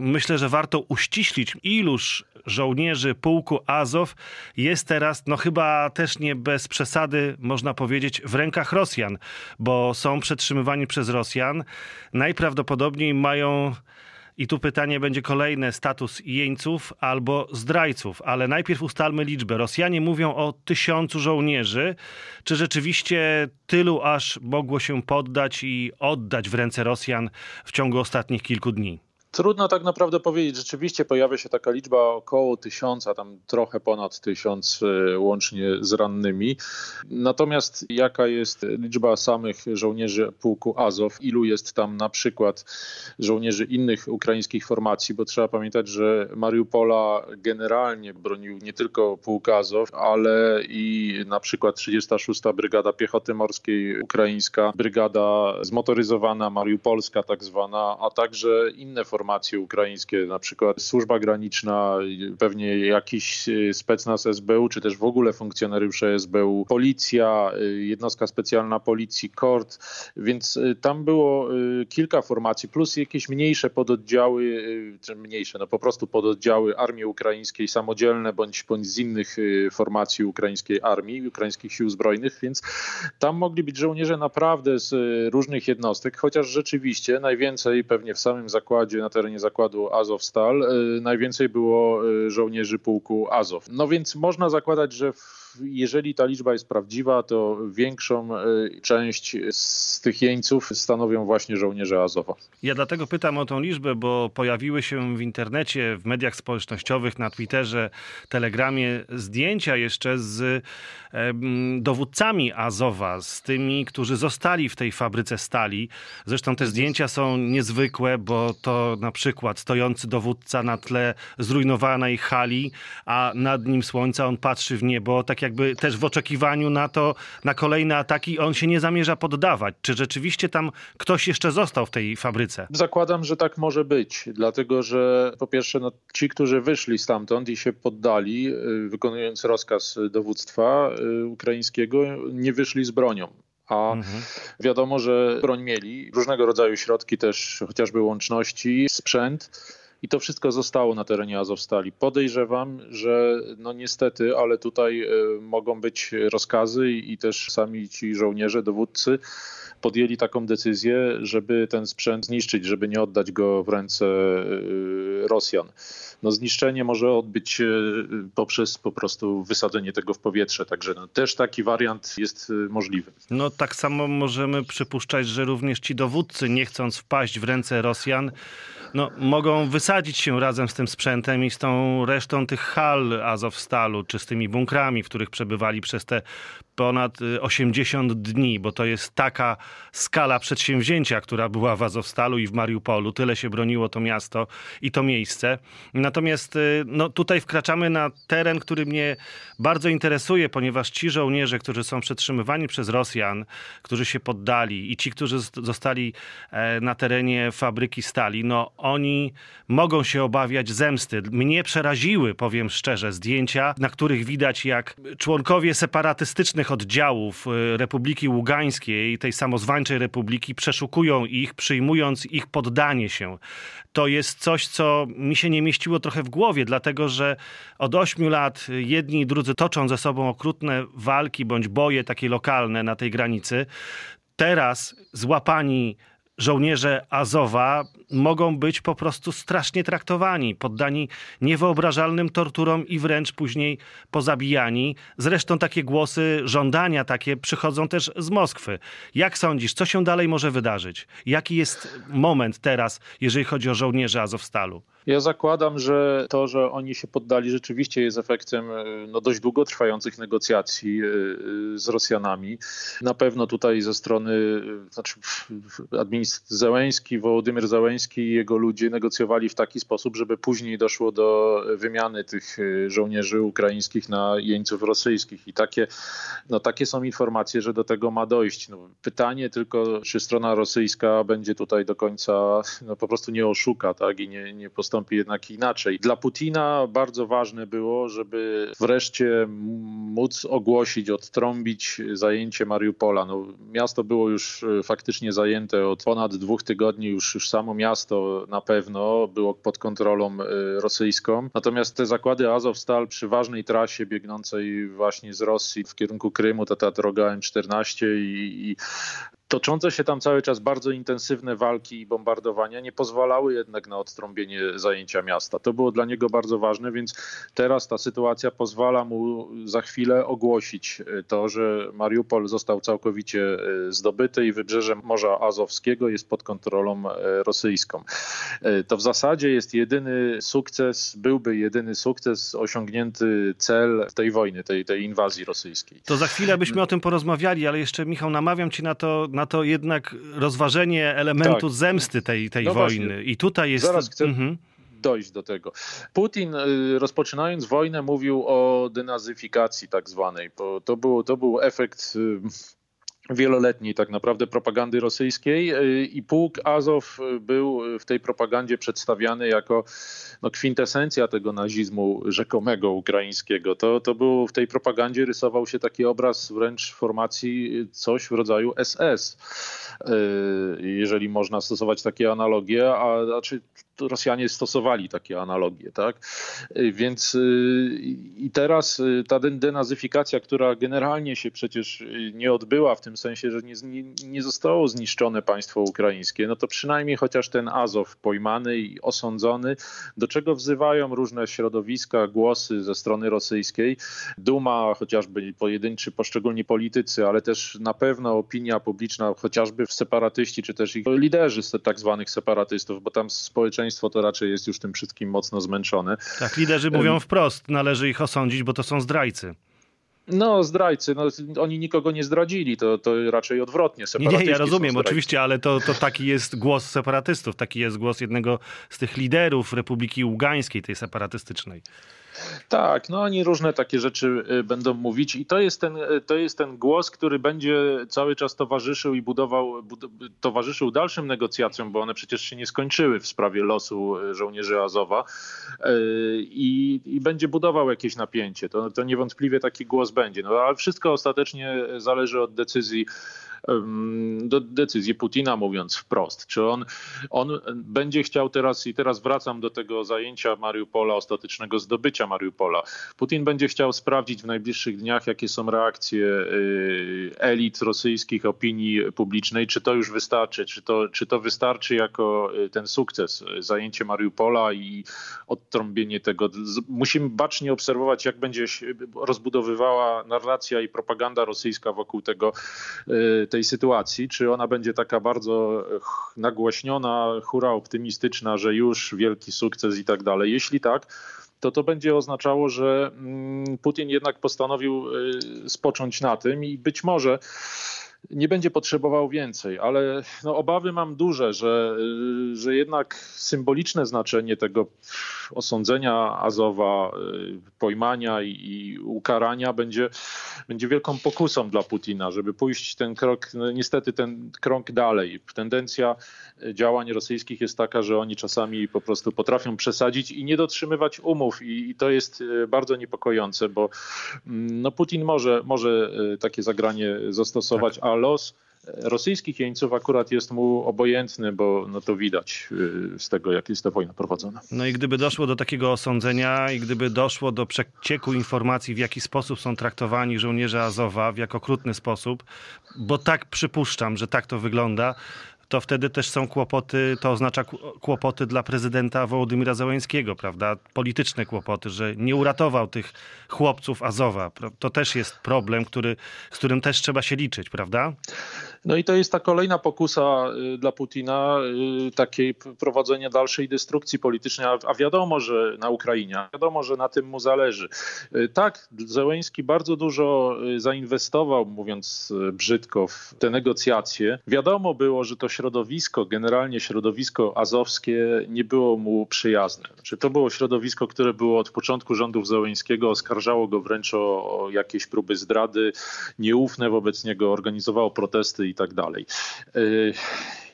Myślę, że warto uściślić, iluż żołnierzy pułku Azow jest teraz, no chyba też nie bez przesady, można powiedzieć, w rękach Rosjan, bo są przetrzymywani przez Rosjan. Najprawdopodobniej mają i tu pytanie będzie kolejne: status jeńców albo zdrajców. Ale najpierw ustalmy liczbę. Rosjanie mówią o tysiącu żołnierzy. Czy rzeczywiście tylu aż mogło się poddać i oddać w ręce Rosjan w ciągu ostatnich kilku dni? Trudno tak naprawdę powiedzieć. Rzeczywiście pojawia się taka liczba około tysiąca, tam trochę ponad tysiąc e, łącznie z rannymi. Natomiast jaka jest liczba samych żołnierzy pułku Azow? Ilu jest tam na przykład żołnierzy innych ukraińskich formacji? Bo trzeba pamiętać, że Mariupola generalnie bronił nie tylko pułk Azow, ale i na przykład 36. Brygada Piechoty Morskiej Ukraińska, Brygada Zmotoryzowana Mariupolska tak zwana, a także inne formacje formacje ukraińskie, na przykład służba graniczna, pewnie jakiś y, specnaz SBU, czy też w ogóle funkcjonariusze SBU, policja, y, jednostka specjalna policji, KORT, więc y, tam było kilka formacji, plus jakieś mniejsze pododdziały, czy mniejsze, no po prostu pododdziały armii ukraińskiej samodzielne, bądź, bądź z innych formacji ukraińskiej armii, ukraińskich sił zbrojnych, więc tam mogli być żołnierze naprawdę z różnych jednostek, chociaż rzeczywiście najwięcej pewnie w samym zakładzie na terenie zakładu Azowstal y, najwięcej było y, żołnierzy pułku Azow. No więc można zakładać, że jeżeli ta liczba jest prawdziwa, to większą y, część z tych jeńców stanowią właśnie żołnierze Azowa. Ja dlatego pytam o tą liczbę, bo pojawiły się w internecie, w mediach społecznościowych, na Twitterze, Telegramie zdjęcia jeszcze z dowódcami Azowa, z tymi, którzy zostali w tej fabryce stali. Zresztą te zdjęcia są niezwykłe, bo to na przykład stojący dowódca na tle zrujnowanej hali, a nad nim słońca on patrzy w niebo, tak jakby też w oczekiwaniu na to, na kolejne ataki. On się nie zamierza poddawać. Czy rzeczywiście tam ktoś jeszcze został w tej fabryce? Zakładam, że tak może być, dlatego że po pierwsze no, ci, którzy wyszli stamtąd i się poddali, y, wykonując rozkaz dowództwa y, ukraińskiego, nie wyszli z bronią a mhm. wiadomo, że broń mieli, różnego rodzaju środki też, chociażby łączności, sprzęt. I to wszystko zostało na terenie Azowstali. Podejrzewam, że no niestety, ale tutaj y, mogą być rozkazy i też sami ci żołnierze, dowódcy podjęli taką decyzję, żeby ten sprzęt zniszczyć, żeby nie oddać go w ręce y, Rosjan. No zniszczenie może odbyć się poprzez po prostu wysadzenie tego w powietrze, także no też taki wariant jest możliwy. No tak samo możemy przypuszczać, że również ci dowódcy, nie chcąc wpaść w ręce Rosjan, no, mogą wysadzić się razem z tym sprzętem i z tą resztą tych hal Azowstalu, czy z tymi bunkrami, w których przebywali przez te ponad 80 y, dni, bo to jest taka skala przedsięwzięcia, która była w Azowstalu i w Mariupolu. Tyle się broniło to miasto i to miejsce. Natomiast y, no, tutaj wkraczamy na teren, który mnie bardzo interesuje, ponieważ ci żołnierze, którzy są przetrzymywani przez Rosjan, którzy się poddali i ci, którzy zostali e, na terenie fabryki stali, no oni mogą się obawiać zemsty. Mnie przeraziły, powiem szczerze, zdjęcia, na których widać jak członkowie separatystycznych oddziałów y, Republiki Ługańskiej, tej samozwańczej republiki, przeszukują ich, przyjmując ich poddanie się. To jest coś, co mi się nie mieściło trochę w głowie, dlatego że od ośmiu lat jedni i drudzy toczą ze sobą okrutne walki bądź boje takie lokalne na tej granicy. Teraz złapani żołnierze Azowa mogą być po prostu strasznie traktowani, poddani niewyobrażalnym torturom i wręcz później pozabijani. Zresztą takie głosy, żądania takie przychodzą też z Moskwy. Jak sądzisz, co się dalej może wydarzyć? Jaki jest moment teraz, jeżeli chodzi o żołnierzy Azowstalu? Ja zakładam, że to, że oni się poddali, rzeczywiście jest efektem e, no, dość długotrwających negocjacji e, e, z Rosjanami. Na pewno tutaj ze strony, znaczy administracji Załęski, Wołodymyr Załęski i jego ludzie negocjowali w taki sposób, żeby później doszło do wymiany tych żołnierzy ukraińskich na jeńców rosyjskich. I takie, no, takie są informacje, że do tego ma dojść. No, pytanie tylko, czy strona rosyjska będzie tutaj do końca, no, po prostu nie oszuka tak, i nie, nie postąpi jednak inaczej. Dla Putina bardzo ważne było, żeby wreszcie móc ogłosić, odtrąbić zajęcie Mariupola. No, miasto było już e, faktycznie zajęte od ponad ponad dwóch tygodni już, już samo miasto na pewno było pod kontrolą rosyjską. Natomiast te zakłady Azovstal przy ważnej trasie biegnącej właśnie z Rosji w kierunku Krymu, to ta droga M14 i, i Toczące się tam cały czas bardzo intensywne walki i bombardowania nie pozwalały jednak na odtrąbienie zajęcia miasta. To było dla niego bardzo ważne, więc teraz ta sytuacja pozwala mu za chwilę ogłosić e, to, że Mariupol został całkowicie e, zdobyty i wybrzeże Morza Azowskiego jest pod kontrolą e, rosyjską. To w zasadzie jest jedyny sukces, byłby jedyny sukces, osiągnięty cel tej wojny, tej, tej inwazji rosyjskiej. To za chwilę byśmy o tym porozmawiali, ale jeszcze Michał, namawiam ci na to, na to jednak rozważenie elementu tak. zemsty tej, tej no wojny. Właśnie. I tutaj jest... Zaraz chcę... Mhm dojść do tego. Putin y, rozpoczynając wojnę mówił o denazyfikacji tak zwanej, bo to był, to był efekt y, wieloletniej tak naprawdę propagandy rosyjskiej y, i pułk Azow był w tej propagandzie przedstawiany jako no, kwintesencja tego nazizmu rzekomego ukraińskiego. To, to było w tej propagandzie rysował się taki obraz wręcz formacji coś w rodzaju SS, y, jeżeli można stosować takie analogie, a znaczy Rosjanie stosowali takie analogie, tak? Więc y, i teraz y, ta denazyfikacja, która generalnie się przecież nie odbyła w tym sensie, że nie, nie zostało zniszczone państwo ukraińskie, no to przynajmniej chociaż ten Azow pojmany i osądzony, do czego wzywają różne środowiska, głosy ze strony rosyjskiej, Duma, chociażby pojedynczy, poszczególni politycy, ale też na pewno opinia publiczna, chociażby separatyści, czy też ich liderzy tak zwanych separatystów, bo tam społeczeństwo społeczeństwo to raczej jest już tym wszystkim mocno zmęczone. Tak, liderzy mówią wprost, należy ich osądzić, bo to są zdrajcy. No, zdrajcy, no, oni nikogo nie zdradzili, to, to raczej odwrotnie. Nie, nie, ja rozumiem oczywiście, ale to, to taki jest głos separatystów, taki jest głos jednego z tych liderów Republiki Ługańskiej, tej separatystycznej. Tak, no oni różne takie rzeczy y, będą mówić i to jest ten, y, to jest ten głos, który będzie cały czas towarzyszył i budował, bud towarzyszył dalszym negocjacjom, bo one przecież się nie skończyły w sprawie losu y, żołnierzy Azowa i, i będzie budował jakieś napięcie. To, to niewątpliwie taki głos będzie, no ale wszystko ostatecznie zależy od decyzji do decyzji Putina, mówiąc wprost. Czy on, on będzie chciał teraz, i teraz wracam do tego zajęcia Mariupola, ostatecznego zdobycia Mariupola. Putin będzie chciał sprawdzić w najbliższych dniach, jakie są reakcje y, elit rosyjskich, opinii publicznej, czy to już wystarczy, czy to, czy to wystarczy jako y, ten sukces, y, zajęcie Mariupola i odtrąbienie tego. Musimy bacznie obserwować, jak będzie się rozbudowywała narracja i propaganda rosyjska wokół tego, tej sytuacji, czy ona będzie taka bardzo nagłośniona, hura optymistyczna, że już wielki sukces i tak dalej. Jeśli tak, to to będzie oznaczało, że mm, Putin jednak postanowił y, spocząć na tym i być może nie będzie potrzebował więcej, ale no, obawy mam duże, że, y, że jednak symboliczne znaczenie tego osądzenia Azowa, y, pojmania i, i ukarania będzie, będzie wielką pokusą dla Putina, żeby pójść ten krok, no, niestety ten krok dalej. Tendencja działań rosyjskich jest taka, że oni czasami po prostu potrafią przesadzić i nie dotrzymywać umów i, i to jest y, bardzo niepokojące, bo mm, no, Putin może, może takie zagranie zastosować, tak. a los rosyjskich jeńców akurat jest mu obojętny, bo no to widać z tego, jak jest ta wojna prowadzona. No i gdyby doszło do takiego osądzenia i gdyby doszło do przecieku informacji, w jaki sposób są traktowani żołnierze Azowa, w jak okrutny sposób, bo tak przypuszczam, że tak to wygląda, to wtedy też są kłopoty, to oznacza kłopoty dla prezydenta Wołodymira Zełańskiego, prawda? Polityczne kłopoty, że nie uratował tych chłopców Azowa. To też jest problem, który, z którym też trzeba się liczyć, prawda? No i to jest ta kolejna pokusa y, dla Putina, y, takiej prowadzenia dalszej destrukcji politycznej, a wiadomo, że na Ukrainie, wiadomo, że na tym mu zależy. Y, tak, Zełęński bardzo dużo zainwestował, mówiąc brzydko, w te negocjacje. Wiadomo było, że to środowisko, generalnie środowisko azowskie nie było mu przyjazne. Znaczy, to było środowisko, które było od początku rządów Zełęńskiego, oskarżało go wręcz o jakieś próby zdrady, nieufne wobec niego, organizowało protesty i tak dalej. Y,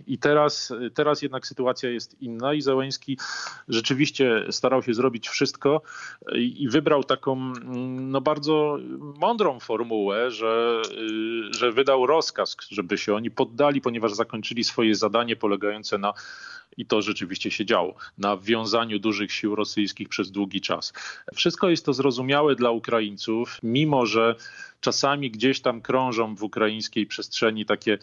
I teraz, teraz jednak sytuacja jest inna i Załęski rzeczywiście starał się zrobić wszystko i wybrał taką mm, no, bardzo mądrą formułę, że, y, że wydał rozkaz, żeby się oni poddali, ponieważ zakończyli swoje zadanie polegające na i to rzeczywiście się działo, na wiązaniu dużych sił rosyjskich przez długi czas. Wszystko jest to zrozumiałe dla Ukraińców, mimo że czasami gdzieś tam krążą w ukraińskiej przestrzeni takie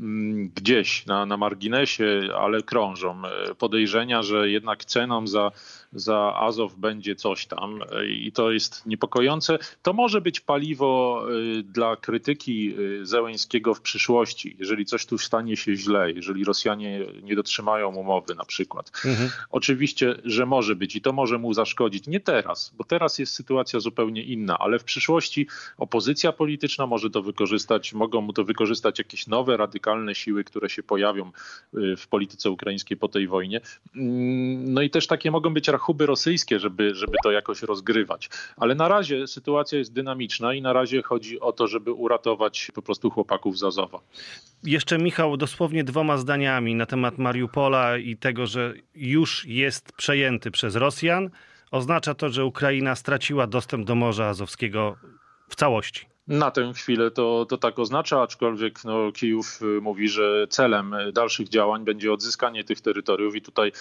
mm, gdzieś na, na marginesie, ale krążą podejrzenia, że jednak ceną za, za Azow będzie coś tam e, i to jest niepokojące. To może być paliwo e, dla krytyki Zełęńskiego w przyszłości, jeżeli coś tu stanie się źle, jeżeli Rosjanie nie dotrzymają umowy na przykład. Mhm. Oczywiście, że może być i to może mu zaszkodzić. Nie teraz, bo teraz jest sytuacja zupełnie inna, ale w przyszłości opozycja polityczna może to wykorzystać, mogą mu to wykorzystać jakieś nowe, radykalne siły, które się pojawią w polityce ukraińskiej po tej wojnie. Mm, no i też takie mogą być rachuby rosyjskie, żeby, żeby to jakoś rozgrywać. Ale na razie sytuacja jest dynamiczna i na razie chodzi o to, żeby uratować po prostu chłopaków z Azowa. Jeszcze Michał, dosłownie dwoma zdaniami na temat Mariupola i tego, że już jest przejęty przez Rosjan. Oznacza to, że Ukraina straciła dostęp do Morza Azowskiego w całości. Na tę chwilę to, to tak oznacza, aczkolwiek no, Kijów y, mówi, że celem dalszych działań będzie odzyskanie tych terytoriów i tutaj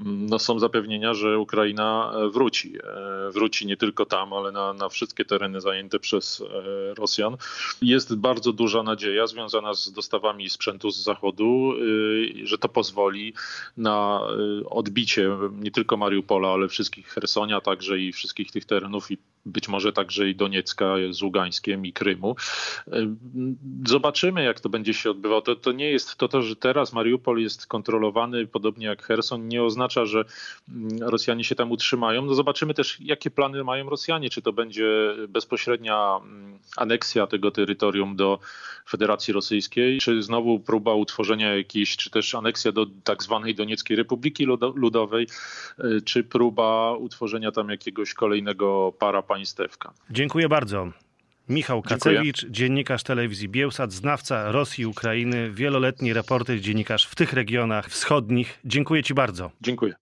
mm, no, są zapewnienia, że Ukraina e, wróci. E, wróci nie tylko tam, ale na, na wszystkie tereny zajęte przez e, Rosjan. Jest bardzo duża nadzieja związana z dostawami sprzętu z zachodu, y, że to pozwoli na y, odbicie nie tylko Mariupola, ale wszystkich Hersonia także i wszystkich tych terenów i być może także i Doniecka z Ługańskiem i Krymu. Zobaczymy, jak to będzie się odbywało. To, to nie jest to, to, że teraz Mariupol jest kontrolowany, podobnie jak Herson, nie oznacza, że mm, Rosjanie się tam utrzymają. No zobaczymy też, jakie plany mają Rosjanie. Czy to będzie bezpośrednia mm, aneksja tego terytorium do Federacji Rosyjskiej, czy znowu próba utworzenia jakiejś, czy też aneksja do tak zwanej Donieckiej Republiki Ludowej, y, czy próba utworzenia tam jakiegoś kolejnego para państewka. Dziękuję bardzo. Michał Kacewicz, Dziękuję. dziennikarz telewizji Bielsat, znawca Rosji i Ukrainy, wieloletni reporter, dziennikarz w tych regionach wschodnich. Dziękuję Ci bardzo. Dziękuję.